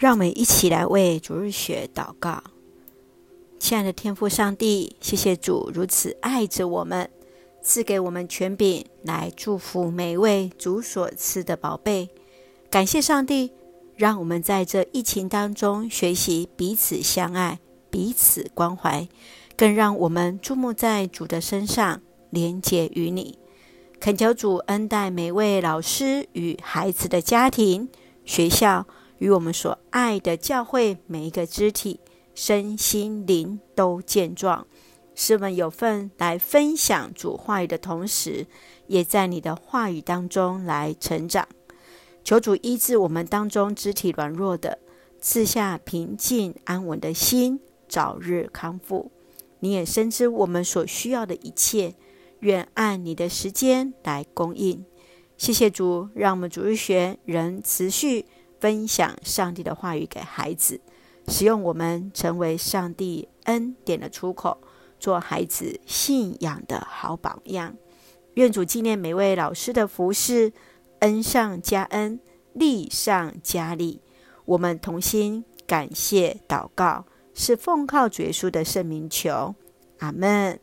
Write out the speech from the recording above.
让我们一起来为主日学祷告。亲爱的天父上帝，谢谢主如此爱着我们，赐给我们权柄来祝福每位主所赐的宝贝。感谢上帝，让我们在这疫情当中学习彼此相爱、彼此关怀，更让我们注目在主的身上，连结于你。恳求主恩待每位老师与孩子的家庭、学校。与我们所爱的教会每一个肢体，身心灵都健壮，使我们有份来分享主话语的同时，也在你的话语当中来成长。求主医治我们当中肢体软弱的，赐下平静安稳的心，早日康复。你也深知我们所需要的一切，愿按你的时间来供应。谢谢主，让我们主日学仍持续。分享上帝的话语给孩子，使用我们成为上帝恩典的出口，做孩子信仰的好榜样。愿主纪念每位老师的服饰，恩上加恩，利上加利。我们同心感谢祷告，是奉靠主耶稣的圣名求，阿门。